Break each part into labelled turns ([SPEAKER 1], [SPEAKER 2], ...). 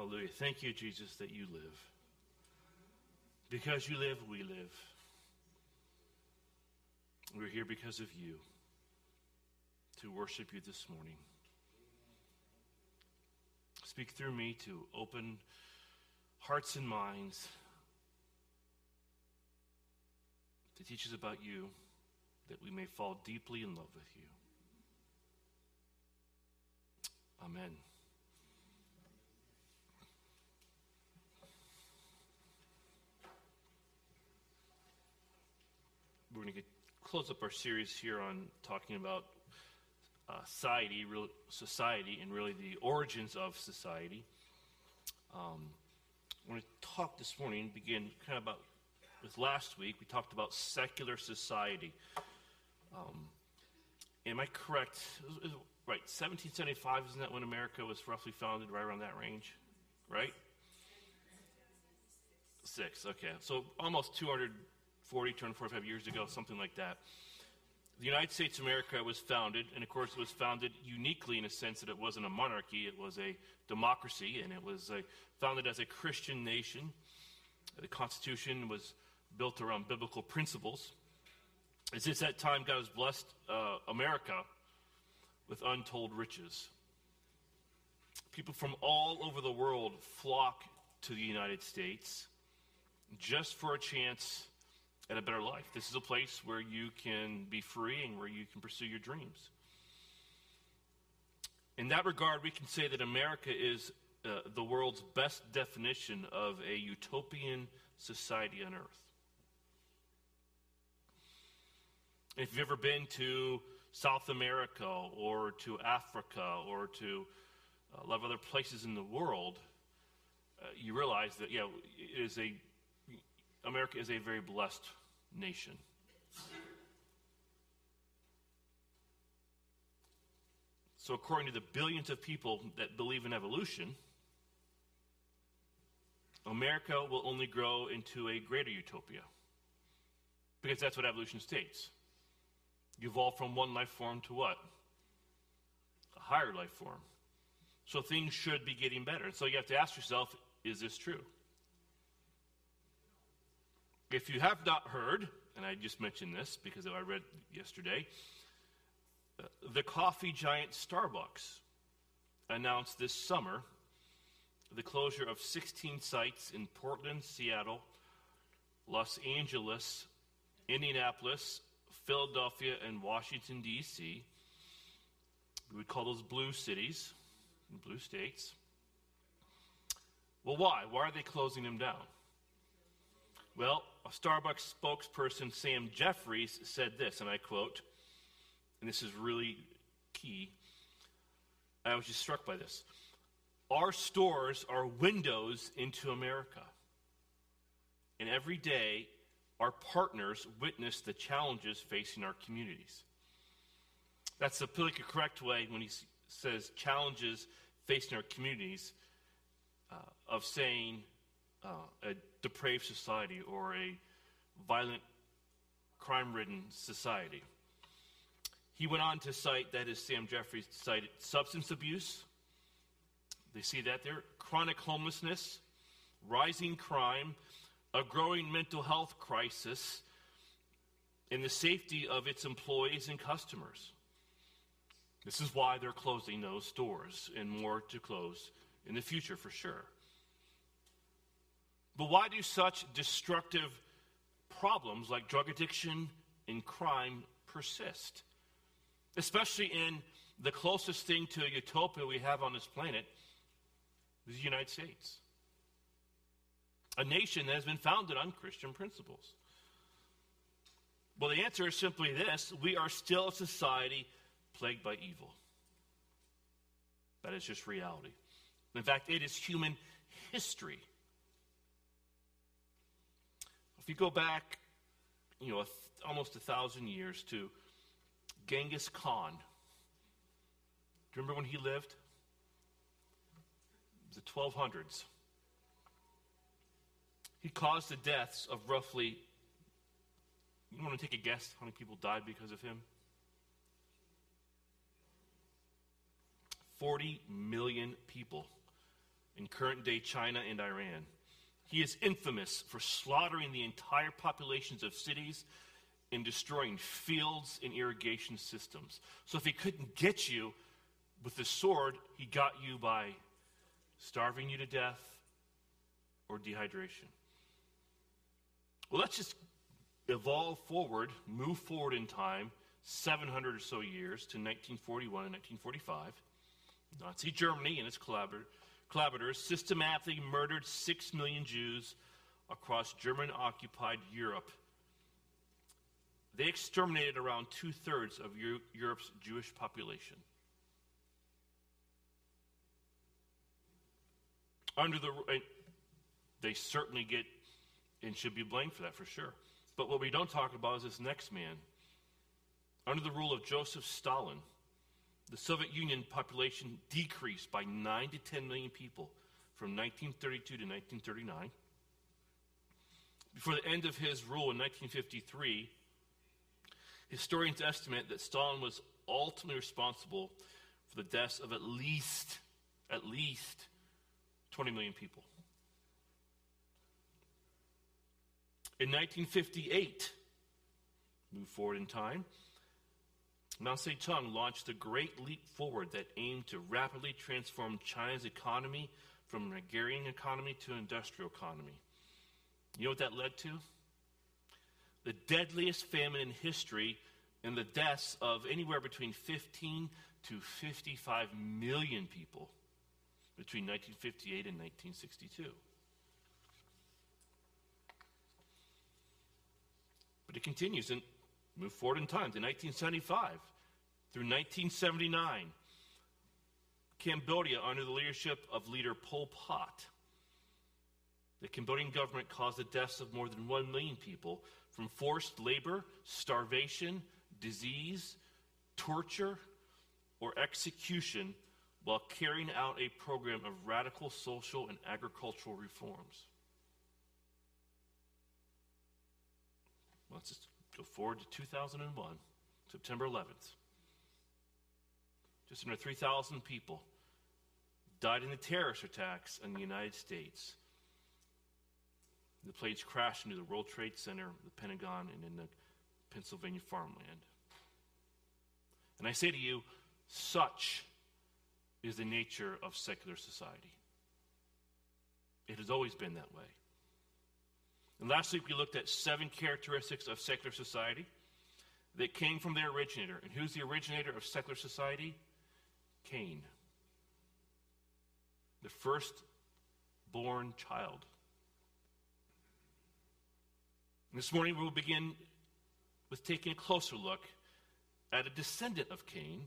[SPEAKER 1] Hallelujah. Thank you, Jesus, that you live. Because you live, we live. We're here because of you to worship you this morning. Speak through me to open hearts and minds to teach us about you that we may fall deeply in love with you. Amen. We're going to close up our series here on talking about uh, society, real, society, and really the origins of society. Um, I want to talk this morning, begin kind of about with last week. We talked about secular society. Um, am I correct? Right, 1775, isn't that when America was roughly founded, right around that range? Right? Six, okay. So almost 240, 245 years ago, something like that. The United States of America was founded, and of course, it was founded uniquely in a sense that it wasn't a monarchy, it was a democracy, and it was a, founded as a Christian nation. The Constitution was built around biblical principles. And since that time, God has blessed uh, America with untold riches. People from all over the world flock to the United States just for a chance at a better life. This is a place where you can be free and where you can pursue your dreams. In that regard, we can say that America is uh, the world's best definition of a utopian society on earth. If you've ever been to South America or to Africa or to a lot of other places in the world, uh, you realize that, yeah, it is a, America is a very blessed nation. So, according to the billions of people that believe in evolution, America will only grow into a greater utopia. Because that's what evolution states. You evolve from one life form to what? A higher life form. So things should be getting better. So you have to ask yourself is this true? If you have not heard, and I just mentioned this because I read yesterday, uh, the coffee giant Starbucks announced this summer the closure of 16 sites in Portland, Seattle, Los Angeles, Indianapolis, Philadelphia, and Washington, D.C. We would call those blue cities, blue states. Well, why? Why are they closing them down? Well, Starbucks spokesperson, Sam Jeffries, said this, and I quote, and this is really key. I was just struck by this. Our stores are windows into America. And every day, our partners witness the challenges facing our communities. That's the politically correct way when he says challenges facing our communities uh, of saying uh, a depraved society or a violent, crime ridden society. He went on to cite, that is, Sam Jeffries cited substance abuse. They see that there, chronic homelessness, rising crime, a growing mental health crisis, and the safety of its employees and customers. This is why they're closing those stores and more to close in the future for sure. But why do such destructive problems like drug addiction and crime persist? Especially in the closest thing to a utopia we have on this planet, the United States a nation that has been founded on Christian principles? Well, the answer is simply this we are still a society plagued by evil. That is just reality. In fact, it is human history. If you go back, you know, almost a thousand years to Genghis Khan, do you remember when he lived? The 1200s. He caused the deaths of roughly, you want to take a guess how many people died because of him? 40 million people in current day China and Iran. He is infamous for slaughtering the entire populations of cities and destroying fields and irrigation systems. So if he couldn't get you with the sword, he got you by starving you to death or dehydration. Well, let's just evolve forward, move forward in time, 700 or so years to 1941 and 1945. Nazi Germany and its collaborators systematically murdered 6 million Jews across German occupied Europe. They exterminated around two thirds of Europe's Jewish population. Under the, they certainly get and should be blamed for that for sure. But what we don't talk about is this next man. Under the rule of Joseph Stalin, the Soviet Union population decreased by 9 to 10 million people from 1932 to 1939. Before the end of his rule in 1953, historians estimate that Stalin was ultimately responsible for the deaths of at least, at least 20 million people. In 1958, move forward in time, Mao Zedong launched a Great Leap Forward that aimed to rapidly transform China's economy from an agrarian economy to an industrial economy. You know what that led to? The deadliest famine in history and the deaths of anywhere between 15 to 55 million people between 1958 and 1962. But it continues and move forward in time to 1975 through 1979. Cambodia, under the leadership of leader Pol Pot, the Cambodian government caused the deaths of more than 1 million people from forced labor, starvation, disease, torture, or execution while carrying out a program of radical social and agricultural reforms. Let's just go forward to 2001, September 11th. Just under 3,000 people died in the terrorist attacks in the United States. The planes crashed into the World Trade Center, the Pentagon, and in the Pennsylvania farmland. And I say to you, such is the nature of secular society. It has always been that way. And last week we looked at seven characteristics of secular society that came from their originator. And who's the originator of secular society? Cain, the first born child. This morning we will begin with taking a closer look at a descendant of Cain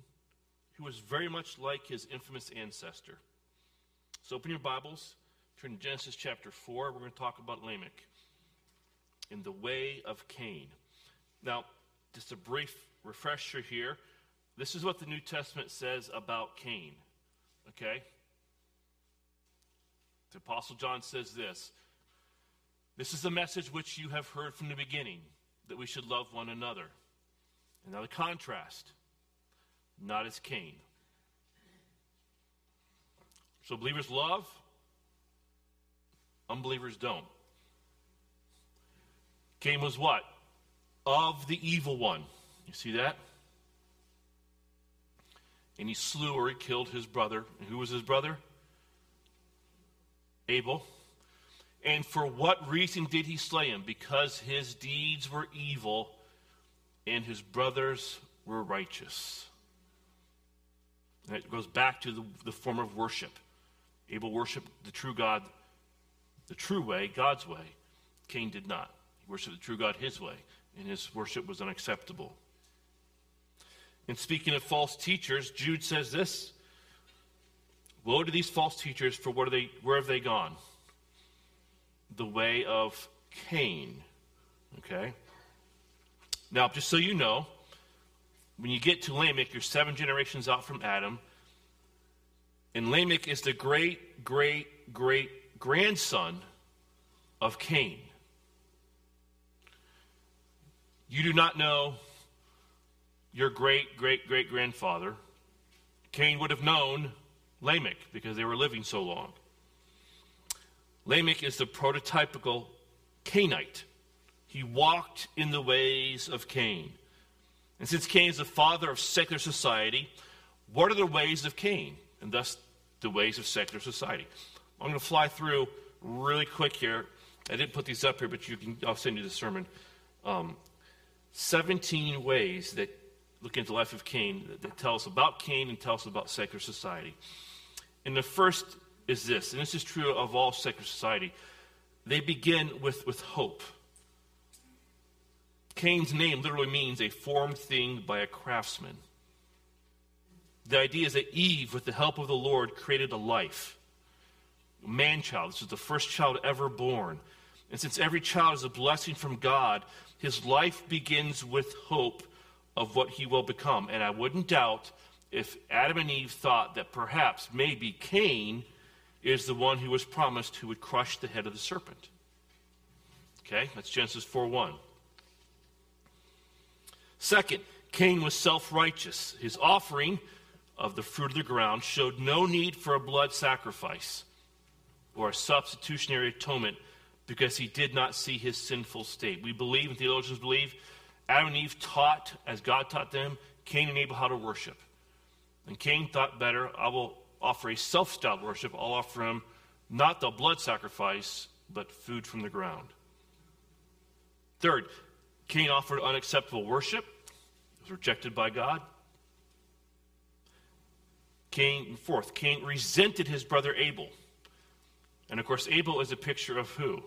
[SPEAKER 1] who was very much like his infamous ancestor. So open your Bibles, turn to Genesis chapter 4. We're going to talk about Lamech in the way of Cain. Now, just a brief refresher here. This is what the New Testament says about Cain. Okay? The Apostle John says this This is the message which you have heard from the beginning, that we should love one another. And now the contrast not as Cain. So believers love, unbelievers don't. Cain was what? Of the evil one. You see that? And he slew or he killed his brother. And who was his brother? Abel. And for what reason did he slay him? Because his deeds were evil and his brothers were righteous. And it goes back to the, the form of worship. Abel worshiped the true God the true way, God's way. Cain did not. He worshiped the true God his way, and his worship was unacceptable. And speaking of false teachers, Jude says this Woe to these false teachers, for what are they, where have they gone? The way of Cain. Okay? Now, just so you know, when you get to Lamech, you're seven generations out from Adam. And Lamech is the great, great, great grandson of Cain. You do not know your great great great grandfather. Cain would have known Lamech because they were living so long. Lamech is the prototypical Cainite. He walked in the ways of Cain. And since Cain is the father of secular society, what are the ways of Cain? And thus the ways of secular society. I'm going to fly through really quick here. I didn't put these up here, but you can, I'll send you the sermon. Um, 17 ways that look into the life of Cain that, that tell us about Cain and tell us about secular society. And the first is this, and this is true of all secular society. They begin with, with hope. Cain's name literally means a formed thing by a craftsman. The idea is that Eve, with the help of the Lord, created a life. Man child. This is the first child ever born. And since every child is a blessing from God, his life begins with hope of what he will become. And I wouldn't doubt if Adam and Eve thought that perhaps, maybe Cain is the one who was promised who would crush the head of the serpent. Okay, that's Genesis 4 1. Second, Cain was self righteous. His offering of the fruit of the ground showed no need for a blood sacrifice or a substitutionary atonement because he did not see his sinful state. We believe, and theologians believe, Adam and Eve taught, as God taught them, Cain and Abel how to worship. And Cain thought better, I will offer a self styled worship. I'll offer him not the blood sacrifice, but food from the ground. Third, Cain offered unacceptable worship. It was rejected by God. Cain, fourth, Cain resented his brother Abel. And of course, Abel is a picture of who?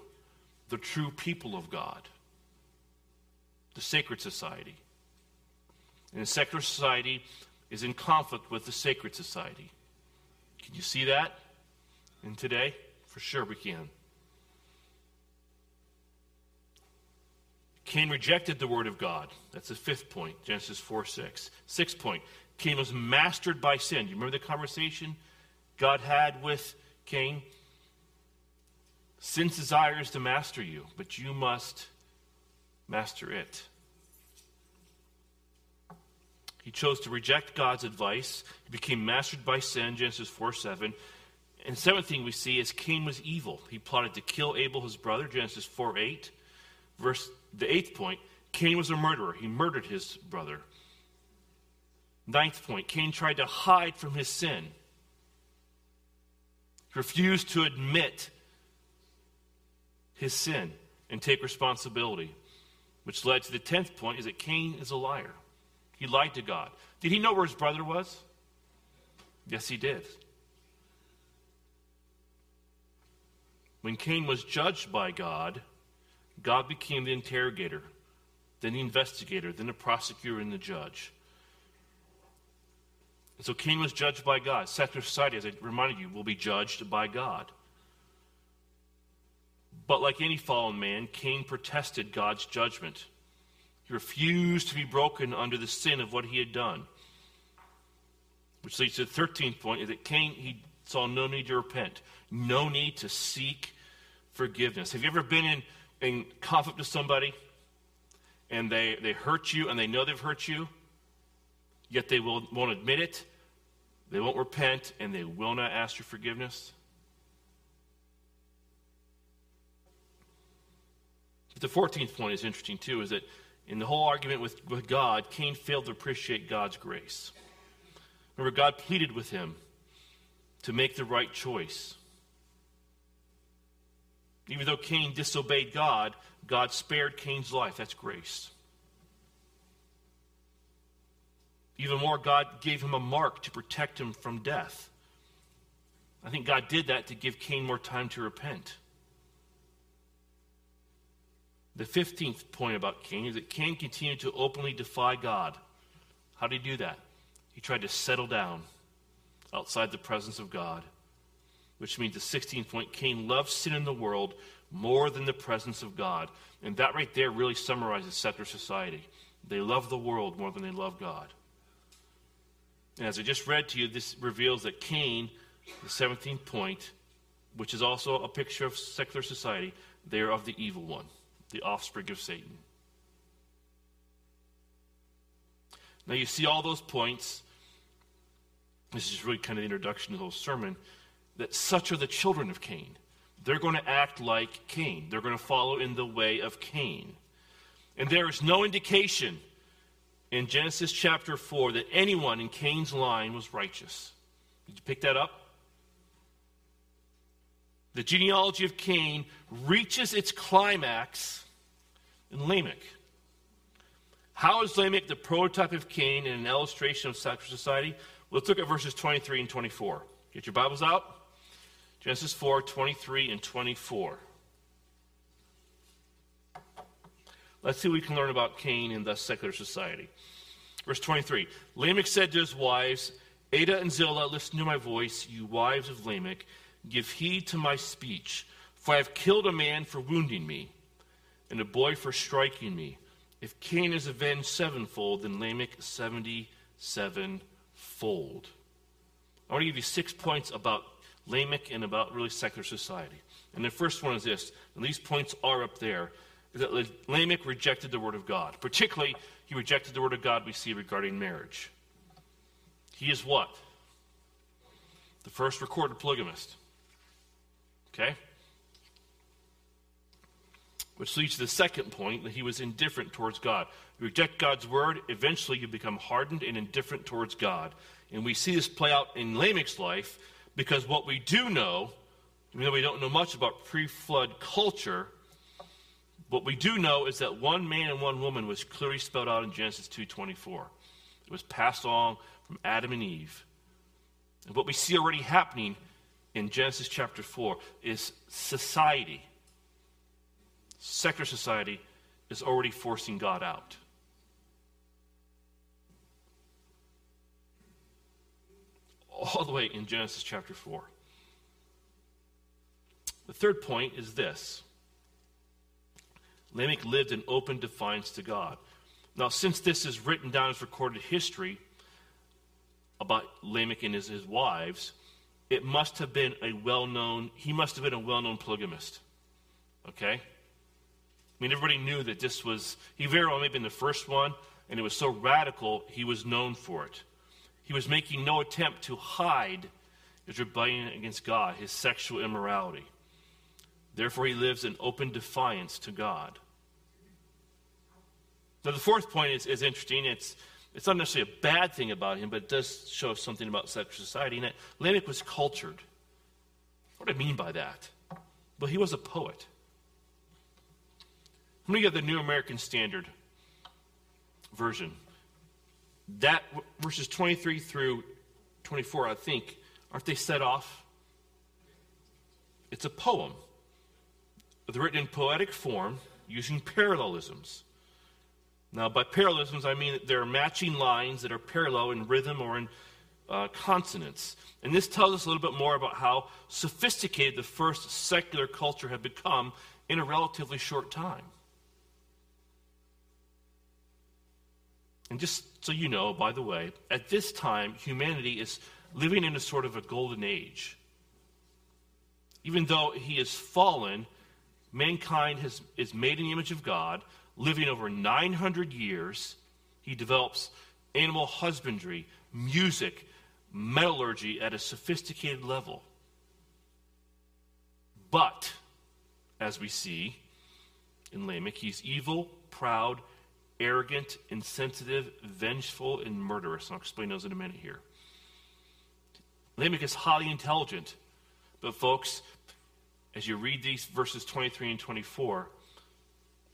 [SPEAKER 1] The true people of God, the sacred society. And the secular society is in conflict with the sacred society. Can you see that And today? For sure we can. Cain rejected the word of God. That's the fifth point, Genesis 4 6. Sixth point, Cain was mastered by sin. Do You remember the conversation God had with Cain? Sin desires to master you, but you must master it. He chose to reject God's advice. He became mastered by sin, Genesis 4 7. And the seventh thing we see is Cain was evil. He plotted to kill Abel, his brother, Genesis 4 8. Verse the eighth point, Cain was a murderer. He murdered his brother. Ninth point, Cain tried to hide from his sin. He refused to admit his sin and take responsibility. Which led to the tenth point is that Cain is a liar. He lied to God. Did he know where his brother was? Yes, he did. When Cain was judged by God, God became the interrogator, then the investigator, then the prosecutor, and the judge. And so Cain was judged by God. Society, as I reminded you, will be judged by God. But like any fallen man, Cain protested God's judgment. He refused to be broken under the sin of what he had done. Which leads to the 13th point is that Cain, he saw no need to repent, no need to seek forgiveness. Have you ever been in, in conflict with somebody and they, they hurt you and they know they've hurt you, yet they will, won't admit it, they won't repent, and they will not ask your forgiveness? But the 14th point is interesting too, is that in the whole argument with, with God, Cain failed to appreciate God's grace. Remember, God pleaded with him to make the right choice. Even though Cain disobeyed God, God spared Cain's life. That's grace. Even more, God gave him a mark to protect him from death. I think God did that to give Cain more time to repent. The 15th point about Cain is that Cain continued to openly defy God. How did he do that? He tried to settle down outside the presence of God, which means the 16th point Cain loved sin in the world more than the presence of God. And that right there really summarizes secular society. They love the world more than they love God. And as I just read to you, this reveals that Cain, the 17th point, which is also a picture of secular society, they are of the evil one the offspring of Satan. Now, you see all those points. This is really kind of the introduction to the whole sermon that such are the children of Cain. they're going to act like Cain. They're going to follow in the way of Cain. And there is no indication in Genesis chapter 4 that anyone in Cain's line was righteous. Did you pick that up? The genealogy of Cain reaches its climax in Lamech. How is Lamech the prototype of Cain and an illustration of secular society? Let's look at verses 23 and 24. Get your Bibles out. Genesis 4 23 and 24. Let's see what we can learn about Cain and thus secular society. Verse 23 Lamech said to his wives, Adah and Zillah, listen to my voice, you wives of Lamech. Give heed to my speech, for I have killed a man for wounding me, and a boy for striking me. If Cain is avenged sevenfold, then Lamech seventy sevenfold. I want to give you six points about Lamech and about really secular society. And the first one is this, and these points are up there, is that Lamech rejected the word of God. Particularly, he rejected the word of God we see regarding marriage. He is what? The first recorded polygamist. Okay? Which leads to the second point that he was indifferent towards God. You reject God's word, eventually you become hardened and indifferent towards God. And we see this play out in Lamech's life because what we do know, even though we don't know much about pre flood culture, what we do know is that one man and one woman was clearly spelled out in Genesis 2:24. It was passed on from Adam and Eve. And what we see already happening in Genesis chapter 4 is society, secular society, is already forcing God out. All the way in Genesis chapter 4. The third point is this Lamech lived in open defiance to God. Now, since this is written down as recorded history about Lamech and his, his wives, it must have been a well known, he must have been a well known polygamist. Okay? I mean, everybody knew that this was, he very well may have been the first one, and it was so radical, he was known for it. He was making no attempt to hide his rebellion against God, his sexual immorality. Therefore, he lives in open defiance to God. Now, the fourth point is, is interesting. It's, it's not necessarily a bad thing about him, but it does show something about secular society. And Lamech was cultured. What do I mean by that? Well, he was a poet. Let me get the New American Standard version. That verses 23 through 24, I think, aren't they set off? It's a poem. It's written in poetic form using parallelisms. Now, by parallelisms, I mean that there are matching lines that are parallel in rhythm or in uh, consonants. And this tells us a little bit more about how sophisticated the first secular culture had become in a relatively short time. And just so you know, by the way, at this time, humanity is living in a sort of a golden age. Even though he is fallen, mankind has, is made in the image of God living over 900 years, he develops animal husbandry, music, metallurgy at a sophisticated level. But, as we see in Lamech, he's evil, proud, arrogant, insensitive, vengeful, and murderous. I'll explain those in a minute here. Lamech is highly intelligent, but, folks, as you read these verses 23 and 24,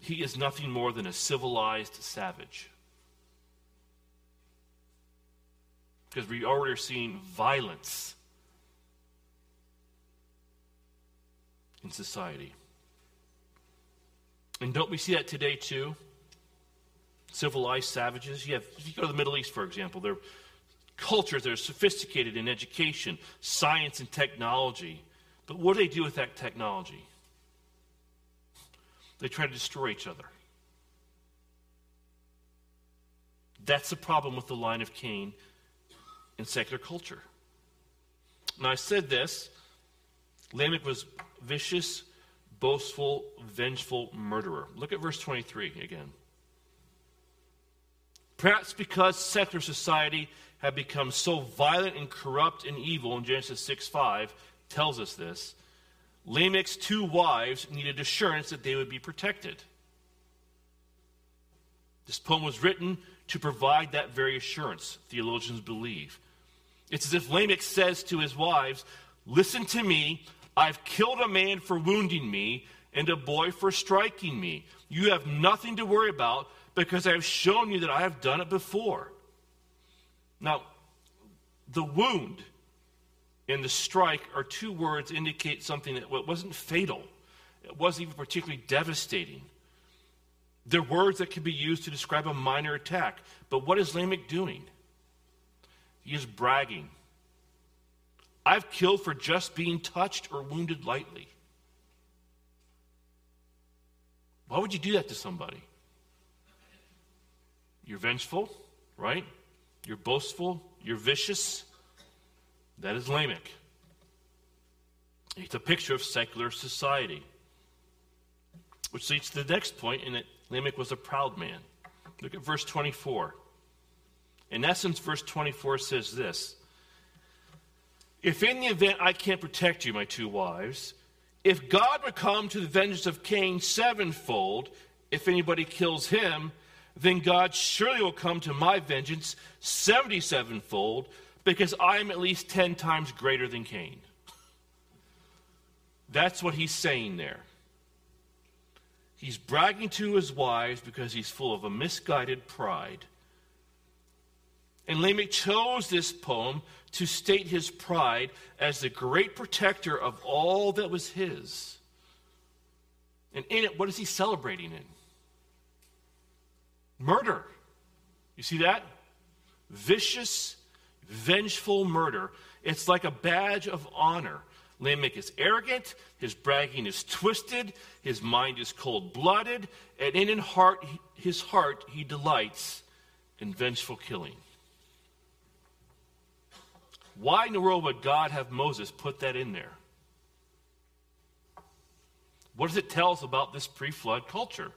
[SPEAKER 1] he is nothing more than a civilized savage. Because we already are seeing violence in society. And don't we see that today too? Civilized savages. You have, if you go to the Middle East, for example, they're cultures that are sophisticated in education, science, and technology. But what do they do with that technology? They try to destroy each other. That's the problem with the line of Cain in secular culture. Now, I said this Lamech was vicious, boastful, vengeful murderer. Look at verse 23 again. Perhaps because secular society had become so violent and corrupt and evil, in Genesis 6 5 tells us this, Lamech's two wives needed assurance that they would be protected. This poem was written to provide that very assurance, theologians believe. It's as if Lamech says to his wives, Listen to me, I've killed a man for wounding me and a boy for striking me. You have nothing to worry about because I have shown you that I have done it before. Now, the wound and the strike are two words indicate something that wasn't fatal. It wasn't even particularly devastating. They're words that can be used to describe a minor attack. But what is Lamech doing? He is bragging. I've killed for just being touched or wounded lightly. Why would you do that to somebody? You're vengeful, right? You're boastful. You're vicious. That is Lamech. It's a picture of secular society. Which leads to the next point in that Lamech was a proud man. Look at verse 24. In essence, verse 24 says this If in the event I can't protect you, my two wives, if God would come to the vengeance of Cain sevenfold, if anybody kills him, then God surely will come to my vengeance seventy-sevenfold, because I am at least ten times greater than Cain. That's what he's saying there. He's bragging to his wives because he's full of a misguided pride. And Lamech chose this poem to state his pride as the great protector of all that was his. And in it, what is he celebrating in? Murder. You see that? Vicious, vengeful murder. It's like a badge of honor. Lamech is arrogant, his bragging is twisted, his mind is cold blooded, and in heart, his heart he delights in vengeful killing. Why in the world would God have Moses put that in there? What does it tell us about this pre flood culture?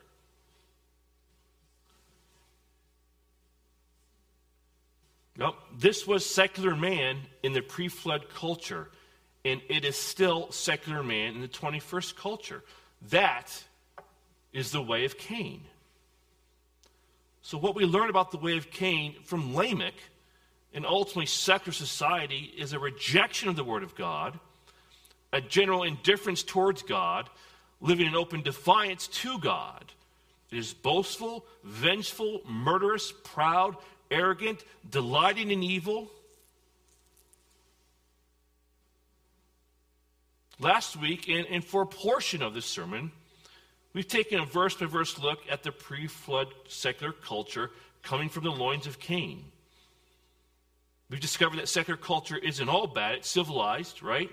[SPEAKER 1] Nope. This was secular man in the pre flood culture and it is still secular man in the 21st culture. That is the way of Cain. So, what we learn about the way of Cain from Lamech and ultimately secular society is a rejection of the Word of God, a general indifference towards God, living in open defiance to God. It is boastful, vengeful, murderous, proud, arrogant, delighting in evil Last week, and, and for a portion of this sermon, we've taken a verse by verse look at the pre flood secular culture coming from the loins of Cain. We've discovered that secular culture isn't all bad, it's civilized, right?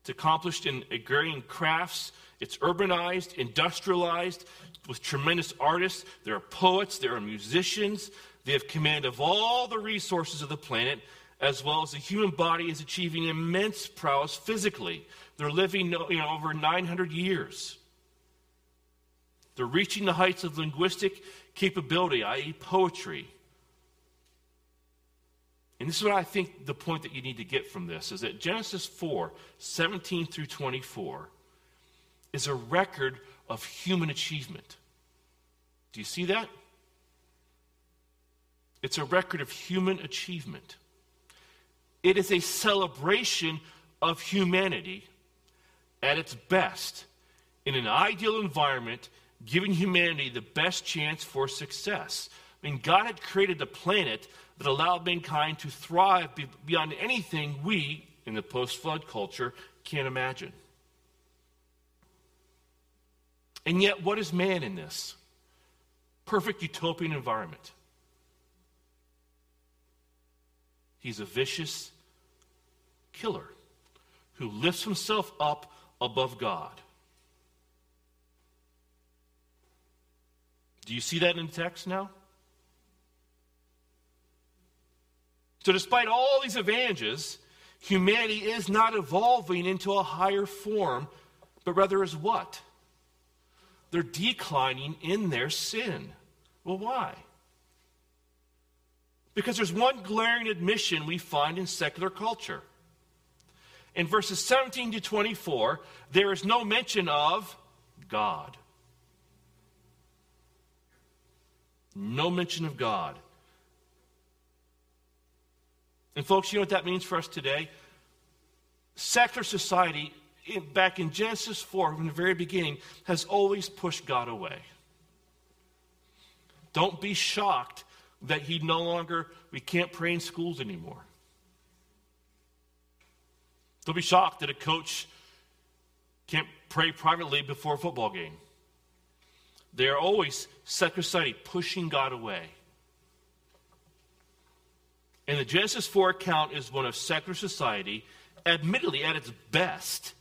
[SPEAKER 1] It's accomplished in agrarian crafts, it's urbanized, industrialized, with tremendous artists. There are poets, there are musicians. They have command of all the resources of the planet, as well as the human body is achieving immense prowess physically. They're living you know, over 900 years. They're reaching the heights of linguistic capability, i.e., poetry. And this is what I think the point that you need to get from this is that Genesis 4 17 through 24 is a record of human achievement. Do you see that? It's a record of human achievement. It is a celebration of humanity at its best in an ideal environment, giving humanity the best chance for success. I mean, God had created the planet that allowed mankind to thrive beyond anything we, in the post flood culture, can imagine. And yet, what is man in this? Perfect utopian environment. He's a vicious, killer who lifts himself up above God. Do you see that in the text now? So, despite all these advantages, humanity is not evolving into a higher form, but rather is what? They're declining in their sin. Well, why? Because there's one glaring admission we find in secular culture in verses 17 to 24, there is no mention of God. No mention of God. And, folks, you know what that means for us today? Secular society, back in Genesis 4, from the very beginning, has always pushed God away. Don't be shocked that he no longer, we can't pray in schools anymore. Don't be shocked that a coach can't pray privately before a football game. They are always, secular society, pushing God away. And the Genesis 4 account is one of secular society, admittedly at its best.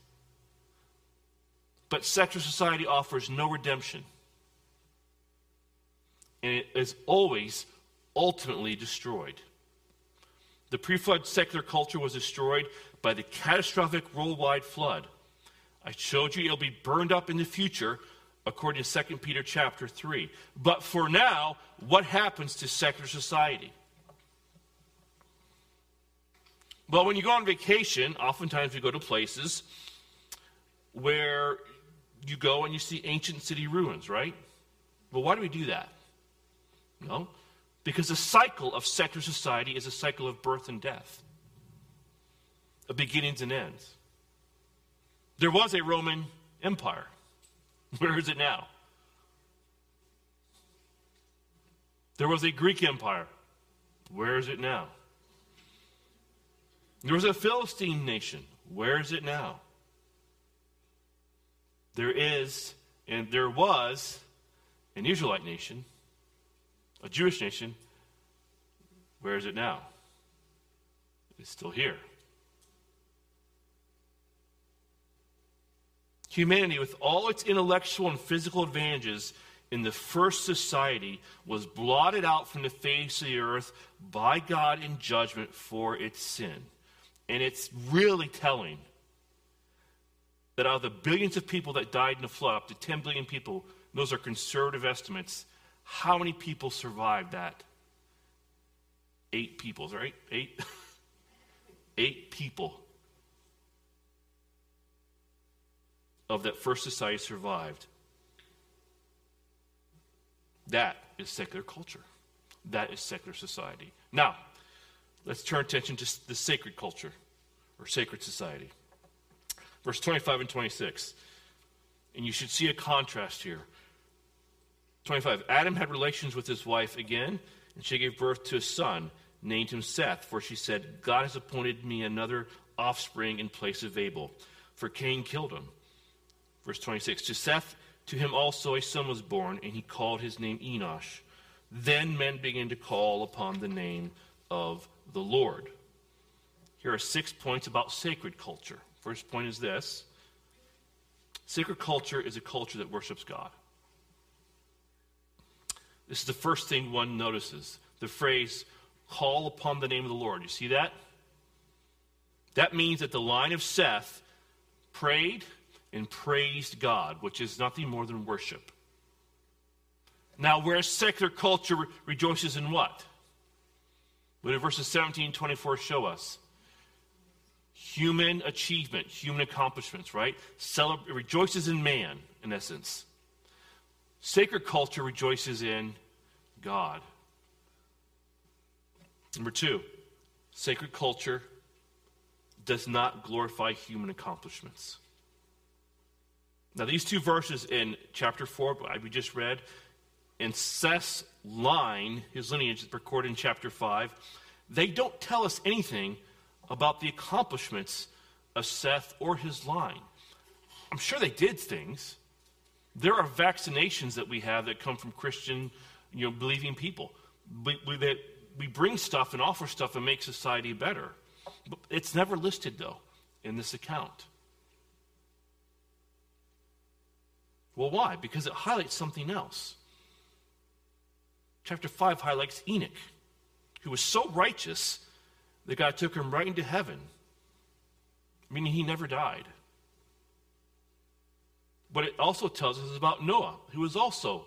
[SPEAKER 1] But secular society offers no redemption. And it is always ultimately destroyed. The pre flood secular culture was destroyed by the catastrophic worldwide flood. I showed you it'll be burned up in the future according to 2 Peter chapter 3. But for now, what happens to secular society? Well, when you go on vacation, oftentimes you go to places where you go and you see ancient city ruins, right? Well, why do we do that? No, because the cycle of secular society is a cycle of birth and death, of beginnings and ends. There was a Roman Empire. Where is it now? There was a Greek Empire. Where is it now? There was a Philistine nation. Where is it now? There is, and there was, an Israelite nation, a Jewish nation. Where is it now? It's still here. Humanity, with all its intellectual and physical advantages in the first society, was blotted out from the face of the earth by God in judgment for its sin. And it's really telling that out of the billions of people that died in the flood, up to 10 billion people, those are conservative estimates, how many people survived that? Eight people, right? Eight? Eight people of that first society survived. That is secular culture. That is secular society. Now, let's turn attention to the sacred culture or sacred society. Verse 25 and 26. And you should see a contrast here. 25. Adam had relations with his wife again, and she gave birth to a son, named him Seth, for she said, God has appointed me another offspring in place of Abel, for Cain killed him. Verse 26 To Seth, to him also a son was born, and he called his name Enosh. Then men began to call upon the name of the Lord. Here are six points about sacred culture. First point is this sacred culture is a culture that worships God. This is the first thing one notices the phrase, call upon the name of the Lord. You see that? That means that the line of Seth prayed and praised God, which is nothing more than worship. Now, where secular culture rejoices in what? What do verses 17 and 24 show us? Human achievement, human accomplishments, right? Celeb- rejoices in man, in essence. Sacred culture rejoices in God. Number two, sacred culture does not glorify human accomplishments. Now, these two verses in chapter 4, we just read, and Seth's line, his lineage, is recorded in chapter 5, they don't tell us anything about the accomplishments of Seth or his line. I'm sure they did things. There are vaccinations that we have that come from Christian, you know, believing people. We, we, that we bring stuff and offer stuff and make society better. But it's never listed, though, in this account. Well, why? Because it highlights something else. Chapter 5 highlights Enoch, who was so righteous that God took him right into heaven, meaning he never died. But it also tells us about Noah, who was also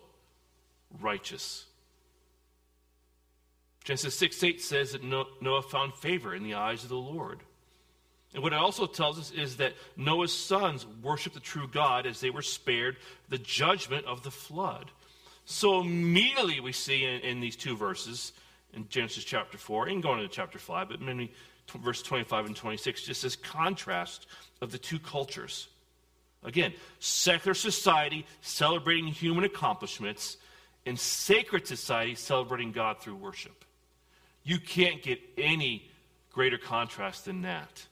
[SPEAKER 1] righteous. Genesis 6 8 says that Noah found favor in the eyes of the Lord. And what it also tells us is that Noah's sons worshiped the true God as they were spared the judgment of the flood. So immediately we see in, in these two verses, in Genesis chapter 4, and going into chapter 5, but maybe t- verse 25 and 26, just this contrast of the two cultures. Again, secular society celebrating human accomplishments, and sacred society celebrating God through worship. You can't get any greater contrast than that.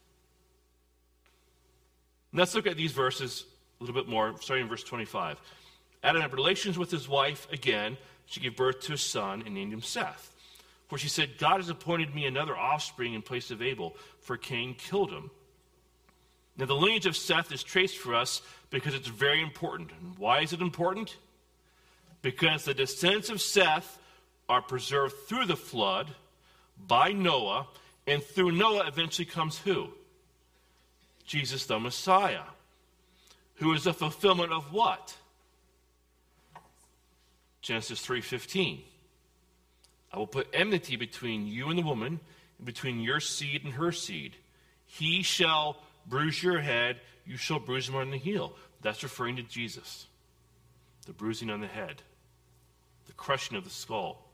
[SPEAKER 1] Let's look at these verses a little bit more, starting in verse 25. Adam had relations with his wife again. She gave birth to a son and named him Seth. For she said, God has appointed me another offspring in place of Abel, for Cain killed him. Now, the lineage of Seth is traced for us because it's very important. And why is it important? Because the descendants of Seth are preserved through the flood by Noah, and through Noah eventually comes who? Jesus the Messiah, who is the fulfillment of what? Genesis 3:15. I will put enmity between you and the woman, and between your seed and her seed. He shall bruise your head, you shall bruise him on the heel. That's referring to Jesus. The bruising on the head, the crushing of the skull.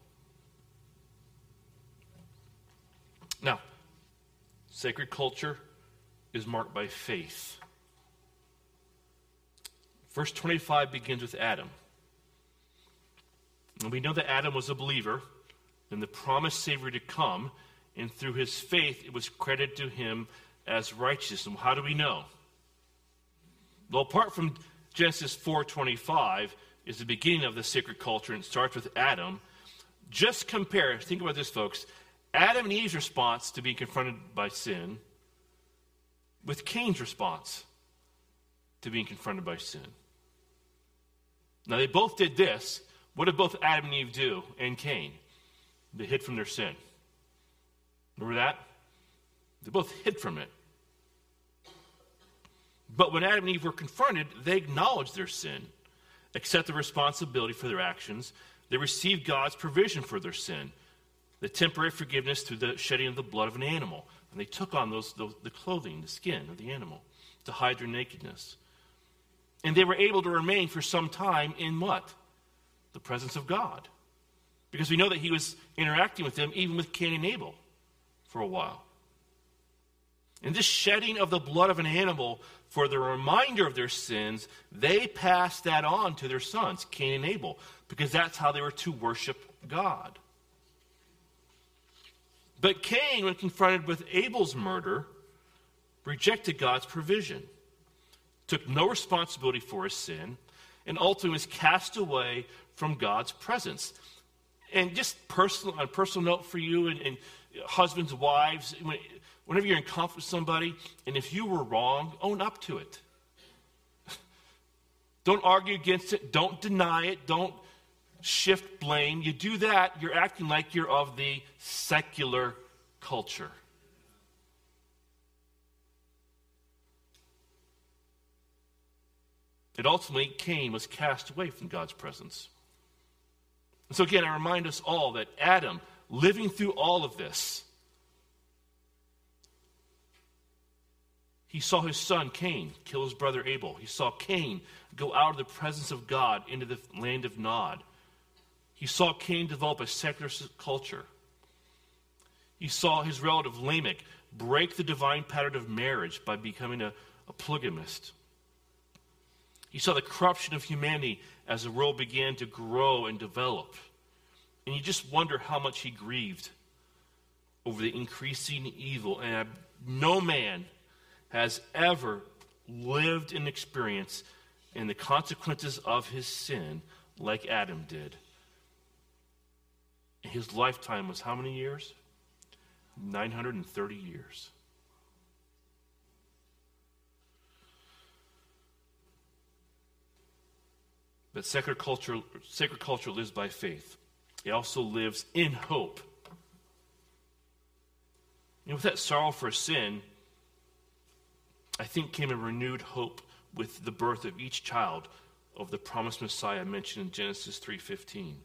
[SPEAKER 1] Now, sacred culture is marked by faith. Verse 25 begins with Adam. And we know that Adam was a believer in the promised Savior to come, and through his faith it was credited to him as righteous. And how do we know? Well, apart from Genesis 4:25 is the beginning of the sacred culture and starts with Adam. Just compare, think about this, folks. Adam and Eve's response to being confronted by sin with Cain's response to being confronted by sin. Now, they both did this. What did both Adam and Eve do and Cain? They hid from their sin. Remember that? They both hid from it. But when Adam and Eve were confronted, they acknowledged their sin, accepted responsibility for their actions. They received God's provision for their sin, the temporary forgiveness through the shedding of the blood of an animal. And they took on those, those, the clothing, the skin of the animal, to hide their nakedness. And they were able to remain for some time in what? The presence of God. Because we know that he was interacting with them, even with Cain and Abel, for a while. And this shedding of the blood of an animal for the reminder of their sins, they passed that on to their sons, Cain and Abel, because that's how they were to worship God. But Cain, when confronted with Abel's murder, rejected God's provision, took no responsibility for his sin, and ultimately was cast away from God's presence. And just personal, on a personal note for you and, and husbands, wives, whenever you're in conflict with somebody, and if you were wrong, own up to it. Don't argue against it. Don't deny it. Don't shift blame. You do that, you're acting like you're of the secular culture. It ultimately, Cain was cast away from God's presence. And so, again, I remind us all that Adam, living through all of this, he saw his son Cain kill his brother Abel. He saw Cain go out of the presence of God into the land of Nod. He saw Cain develop a secular culture. He saw his relative Lamech break the divine pattern of marriage by becoming a, a polygamist. He saw the corruption of humanity as the world began to grow and develop. And you just wonder how much he grieved over the increasing evil. And no man has ever lived and experienced in the consequences of his sin like Adam did. His lifetime was how many years? 930 years. But sacred culture, sacred culture lives by faith. It also lives in hope. And with that sorrow for sin, I think came a renewed hope with the birth of each child of the promised Messiah mentioned in Genesis 3:15.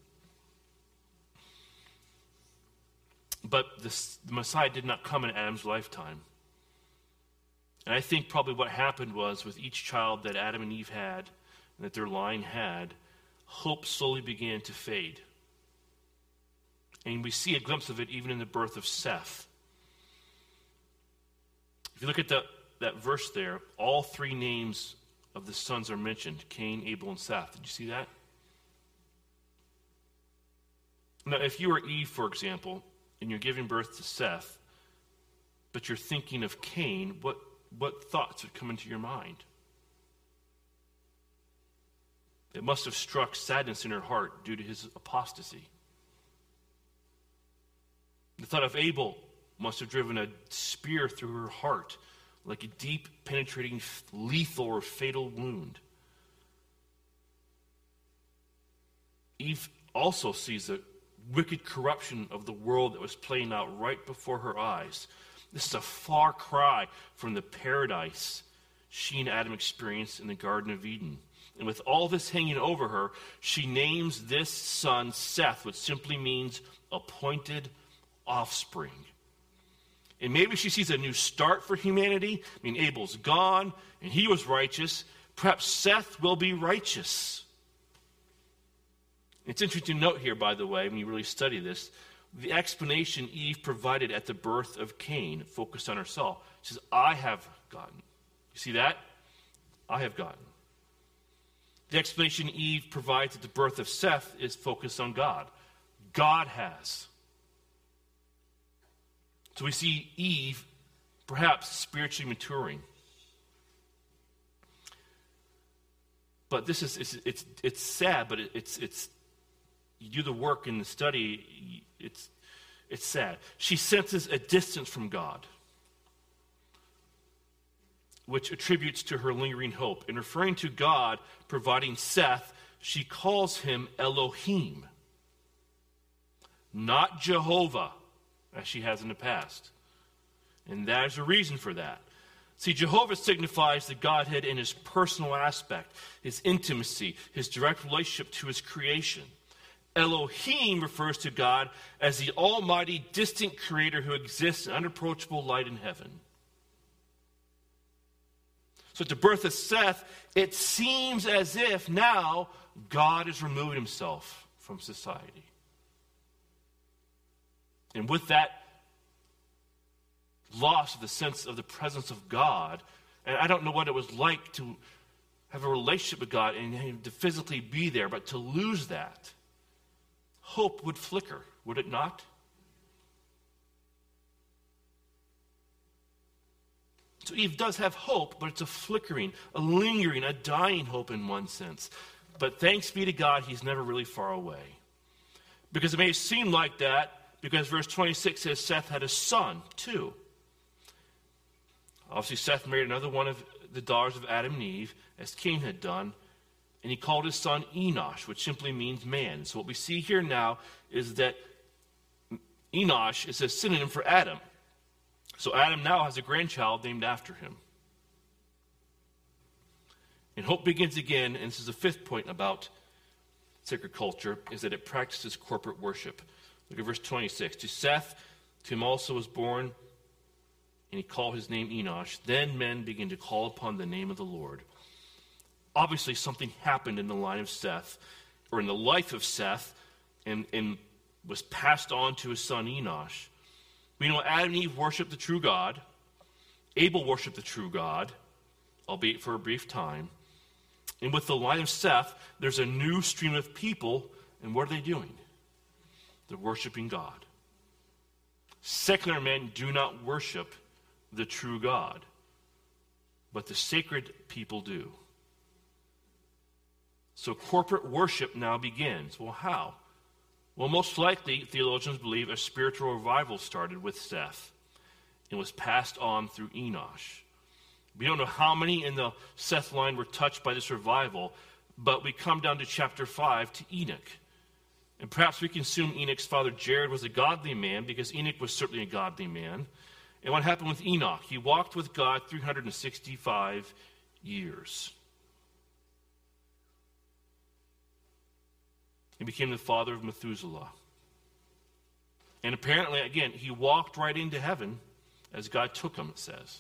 [SPEAKER 1] But this, the Messiah did not come in Adam's lifetime. And I think probably what happened was with each child that Adam and Eve had, that their line had, hope slowly began to fade. And we see a glimpse of it even in the birth of Seth. If you look at the, that verse there, all three names of the sons are mentioned Cain, Abel, and Seth. Did you see that? Now, if you were Eve, for example, and you're giving birth to Seth, but you're thinking of Cain, what, what thoughts would come into your mind? It must have struck sadness in her heart due to his apostasy. The thought of Abel must have driven a spear through her heart, like a deep, penetrating, lethal, or fatal wound. Eve also sees the wicked corruption of the world that was playing out right before her eyes. This is a far cry from the paradise she and Adam experienced in the Garden of Eden. And with all this hanging over her, she names this son Seth, which simply means appointed offspring. And maybe she sees a new start for humanity. I mean, Abel's gone, and he was righteous. Perhaps Seth will be righteous. It's interesting to note here, by the way, when you really study this, the explanation Eve provided at the birth of Cain focused on herself. She says, I have gotten. You see that? I have gotten. The explanation Eve provides at the birth of Seth is focused on God. God has. So we see Eve perhaps spiritually maturing. But this is it's it's, it's sad, but it, it's it's you do the work in the study, it's it's sad. She senses a distance from God, which attributes to her lingering hope. In referring to God providing Seth, she calls him Elohim, not Jehovah as she has in the past. And there's a reason for that. See, Jehovah signifies the Godhead in his personal aspect, his intimacy, his direct relationship to his creation. Elohim refers to God as the almighty, distant creator who exists in unapproachable light in heaven. So at the birth of Seth, it seems as if now God is removing himself from society. And with that loss of the sense of the presence of God, and I don't know what it was like to have a relationship with God and to physically be there, but to lose that, hope would flicker, would it not? So Eve does have hope, but it's a flickering, a lingering, a dying hope in one sense. But thanks be to God, he's never really far away. Because it may seem like that because verse 26 says Seth had a son, too. Obviously, Seth married another one of the daughters of Adam and Eve, as Cain had done, and he called his son Enosh, which simply means man. So, what we see here now is that Enosh is a synonym for Adam. So, Adam now has a grandchild named after him. And hope begins again, and this is the fifth point about sacred culture, is that it practices corporate worship. Look at verse 26. To Seth, to him also was born, and he called his name Enosh. Then men began to call upon the name of the Lord. Obviously, something happened in the line of Seth, or in the life of Seth, and, and was passed on to his son Enosh. We know Adam and Eve worshiped the true God. Abel worshiped the true God, albeit for a brief time. And with the line of Seth, there's a new stream of people, and what are they doing? They're worshiping God. Secular men do not worship the true God, but the sacred people do. So corporate worship now begins. Well, how? Well, most likely, theologians believe a spiritual revival started with Seth and was passed on through Enosh. We don't know how many in the Seth line were touched by this revival, but we come down to chapter 5 to Enoch. And perhaps we can assume Enoch's father Jared was a godly man because Enoch was certainly a godly man. And what happened with Enoch? He walked with God 365 years. He became the father of Methuselah. And apparently, again, he walked right into heaven as God took him, it says.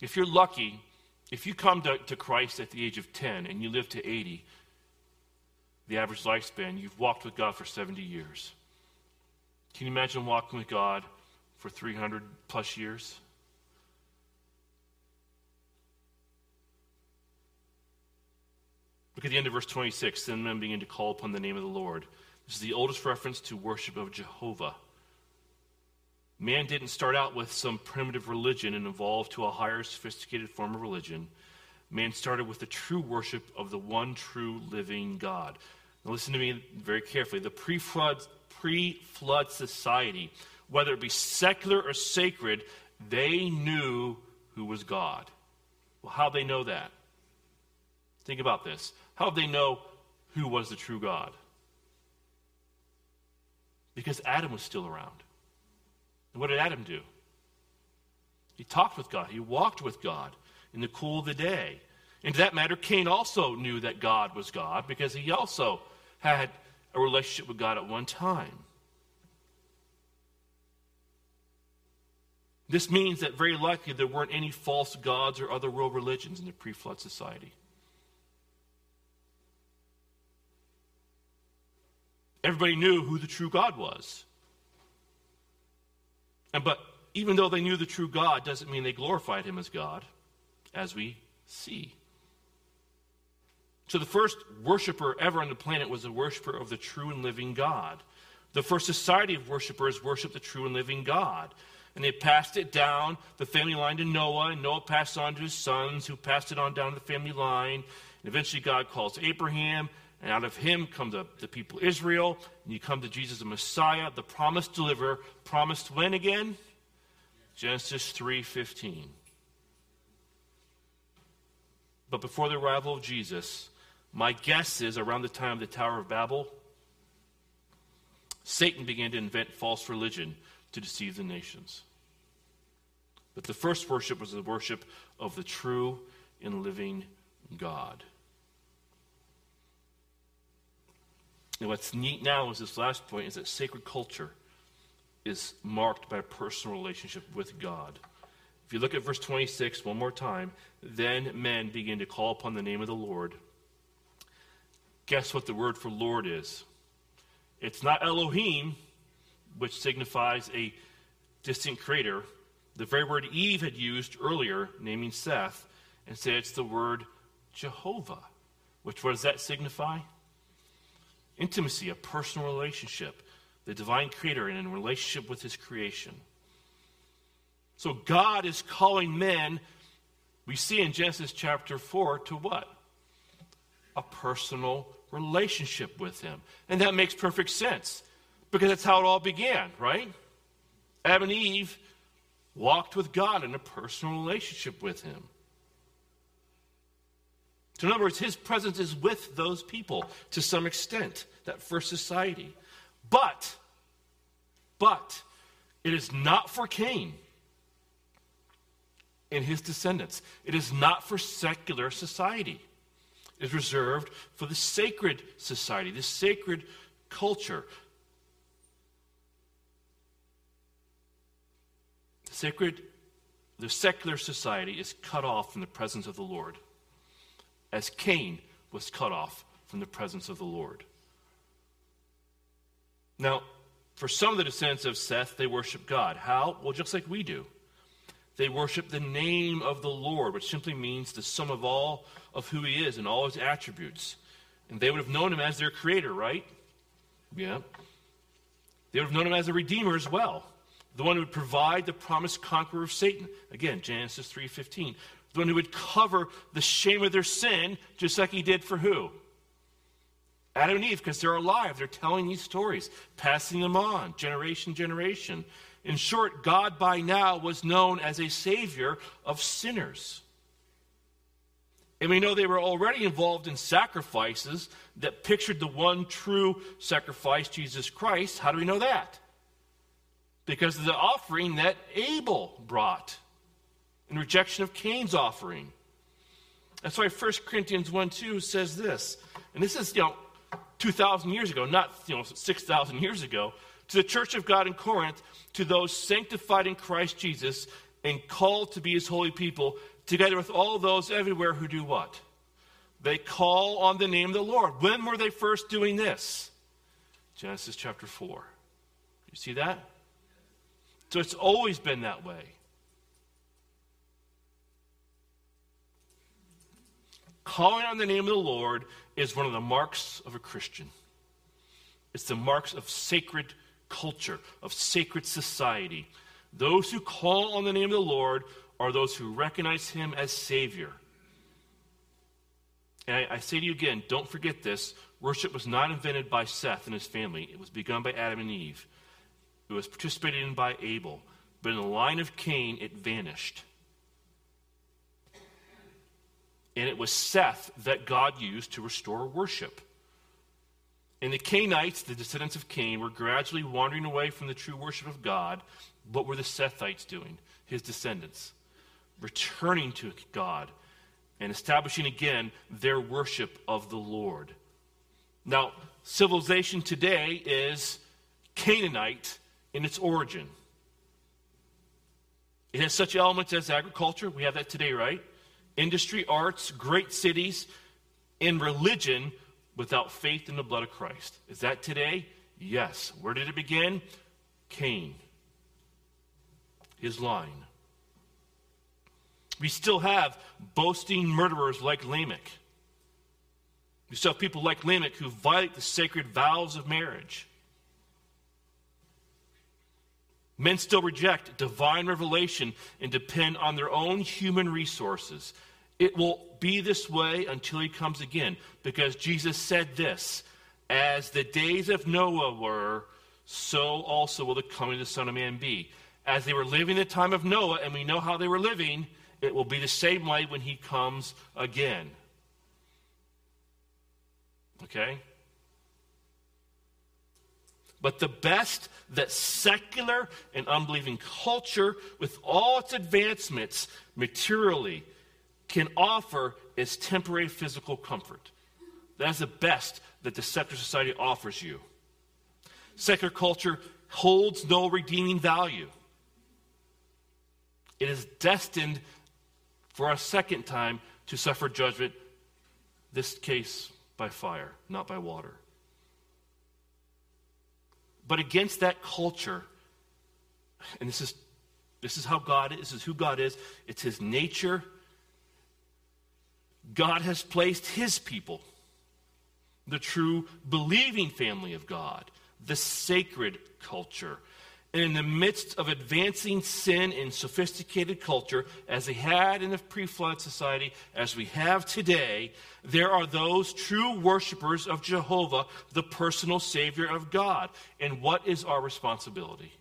[SPEAKER 1] If you're lucky, if you come to, to Christ at the age of 10 and you live to 80, the average lifespan, you've walked with God for 70 years. Can you imagine walking with God for 300 plus years? Look at the end of verse 26. Then men begin to call upon the name of the Lord. This is the oldest reference to worship of Jehovah. Man didn't start out with some primitive religion and evolve to a higher, sophisticated form of religion. Man started with the true worship of the one true living God. Now, listen to me very carefully. The pre flood pre-flood society, whether it be secular or sacred, they knew who was God. Well, how they know that? Think about this. How did they know who was the true God? Because Adam was still around. And what did Adam do? He talked with God, he walked with God in the cool of the day. And to that matter, Cain also knew that God was God because he also had a relationship with God at one time. This means that very likely there weren't any false gods or other world religions in the pre flood society. Everybody knew who the true God was. And but even though they knew the true God doesn't mean they glorified him as God, as we see. So the first worshiper ever on the planet was a worshiper of the true and living God. The first society of worshipers worshiped the true and living God. And they passed it down the family line to Noah, and Noah passed on to his sons, who passed it on down the family line. And eventually God calls Abraham, and out of him come the, the people Israel, and you come to Jesus the Messiah, the promised deliverer, promised when again? Genesis 3:15. But before the arrival of Jesus, my guess is around the time of the Tower of Babel, Satan began to invent false religion to deceive the nations. But the first worship was the worship of the true and living God. And what's neat now is this last point is that sacred culture is marked by a personal relationship with God. If you look at verse 26 one more time, then men begin to call upon the name of the Lord. Guess what the word for Lord is? It's not Elohim, which signifies a distant creator. The very word Eve had used earlier, naming Seth, and said it's the word Jehovah, which what does that signify? Intimacy, a personal relationship, the divine creator and in relationship with his creation. So God is calling men, we see in Genesis chapter 4, to what? A personal relationship with him. And that makes perfect sense because that's how it all began, right? Adam and Eve walked with God in a personal relationship with him. So, in other words, his presence is with those people to some extent, that first society. But, but, it is not for Cain and his descendants. It is not for secular society. It is reserved for the sacred society, the sacred culture. The sacred, the secular society is cut off from the presence of the Lord as Cain was cut off from the presence of the Lord. Now, for some of the descendants of Seth, they worship God. How? Well, just like we do. They worship the name of the Lord, which simply means the sum of all of who he is and all his attributes. And they would have known him as their creator, right? Yeah. They would have known him as a redeemer as well. The one who would provide the promised conqueror of Satan. Again, Genesis 3:15 the one who would cover the shame of their sin, just like he did for who? Adam and Eve, because they're alive. They're telling these stories, passing them on, generation, generation. In short, God by now was known as a savior of sinners. And we know they were already involved in sacrifices that pictured the one true sacrifice, Jesus Christ. How do we know that? Because of the offering that Abel brought in rejection of Cain's offering. That's why 1 Corinthians 1 2 says this. And this is, you know, 2,000 years ago, not, you know, 6,000 years ago. To the church of God in Corinth, to those sanctified in Christ Jesus and called to be his holy people, together with all those everywhere who do what? They call on the name of the Lord. When were they first doing this? Genesis chapter 4. You see that? So it's always been that way. Calling on the name of the Lord is one of the marks of a Christian. It's the marks of sacred culture, of sacred society. Those who call on the name of the Lord are those who recognize him as Savior. And I, I, say to you again, don't forget this. Worship was not invented by Seth and his family, it was begun by Adam and Eve. It was participated in by Abel. But in the line of Cain, it vanished. And it was Seth that God used to restore worship. And the Cainites, the descendants of Cain, were gradually wandering away from the true worship of God. What were the Sethites doing? His descendants. Returning to God and establishing again their worship of the Lord. Now, civilization today is Canaanite in its origin. It has such elements as agriculture. We have that today, right? Industry, arts, great cities, and religion without faith in the blood of Christ. Is that today? Yes. Where did it begin? Cain. His line. We still have boasting murderers like Lamech. We still have people like Lamech who violate the sacred vows of marriage. Men still reject divine revelation and depend on their own human resources. It will be this way until he comes again, because Jesus said this As the days of Noah were, so also will the coming of the Son of Man be. As they were living in the time of Noah, and we know how they were living, it will be the same way when he comes again. Okay? But the best that secular and unbelieving culture, with all its advancements materially, can offer is temporary physical comfort. That's the best that the secular society offers you. Secular culture holds no redeeming value. It is destined for a second time to suffer judgment, this case by fire, not by water. But against that culture, and this is this is how God is, this is who God is, it's his nature. God has placed his people, the true believing family of God, the sacred culture, and in the midst of advancing sin in sophisticated culture, as they had in the pre flood society, as we have today, there are those true worshipers of Jehovah, the personal Savior of God. And what is our responsibility?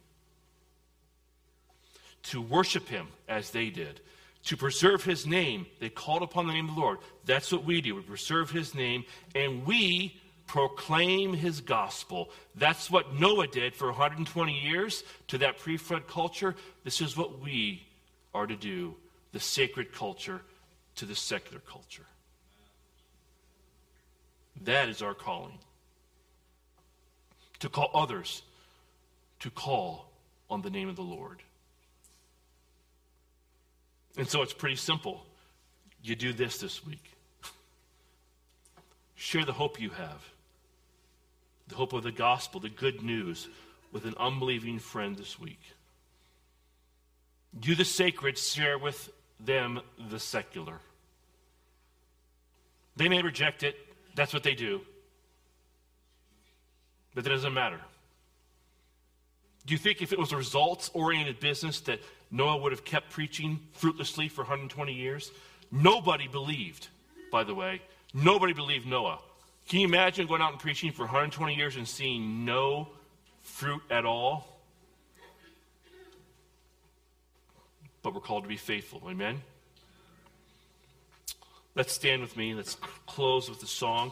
[SPEAKER 1] To worship Him as they did, to preserve His name. They called upon the name of the Lord. That's what we do. We preserve His name, and we proclaim his gospel. That's what Noah did for 120 years to that pre flood culture. This is what we are to do the sacred culture to the secular culture. That is our calling. To call others to call on the name of the Lord. And so it's pretty simple. You do this this week. Share the hope you have the hope of the gospel, the good news, with an unbelieving friend this week. Do the sacred, share with them the secular. They may reject it, that's what they do. But that doesn't matter. Do you think if it was a results oriented business that Noah would have kept preaching fruitlessly for 120 years? Nobody believed, by the way. Nobody believed Noah. Can you imagine going out and preaching for 120 years and seeing no fruit at all? But we're called to be faithful. Amen? Let's stand with me. Let's close with a song.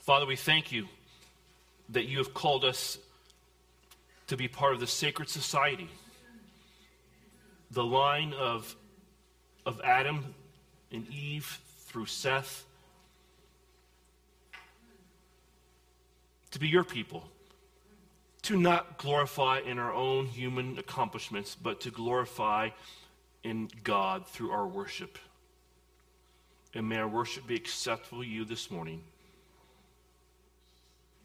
[SPEAKER 1] Father, we thank you that you have called us to be part of the sacred society, the line of of Adam and Eve through Seth to be your people, to not glorify in our own human accomplishments, but to glorify in God through our worship. And may our worship be acceptable to you this morning.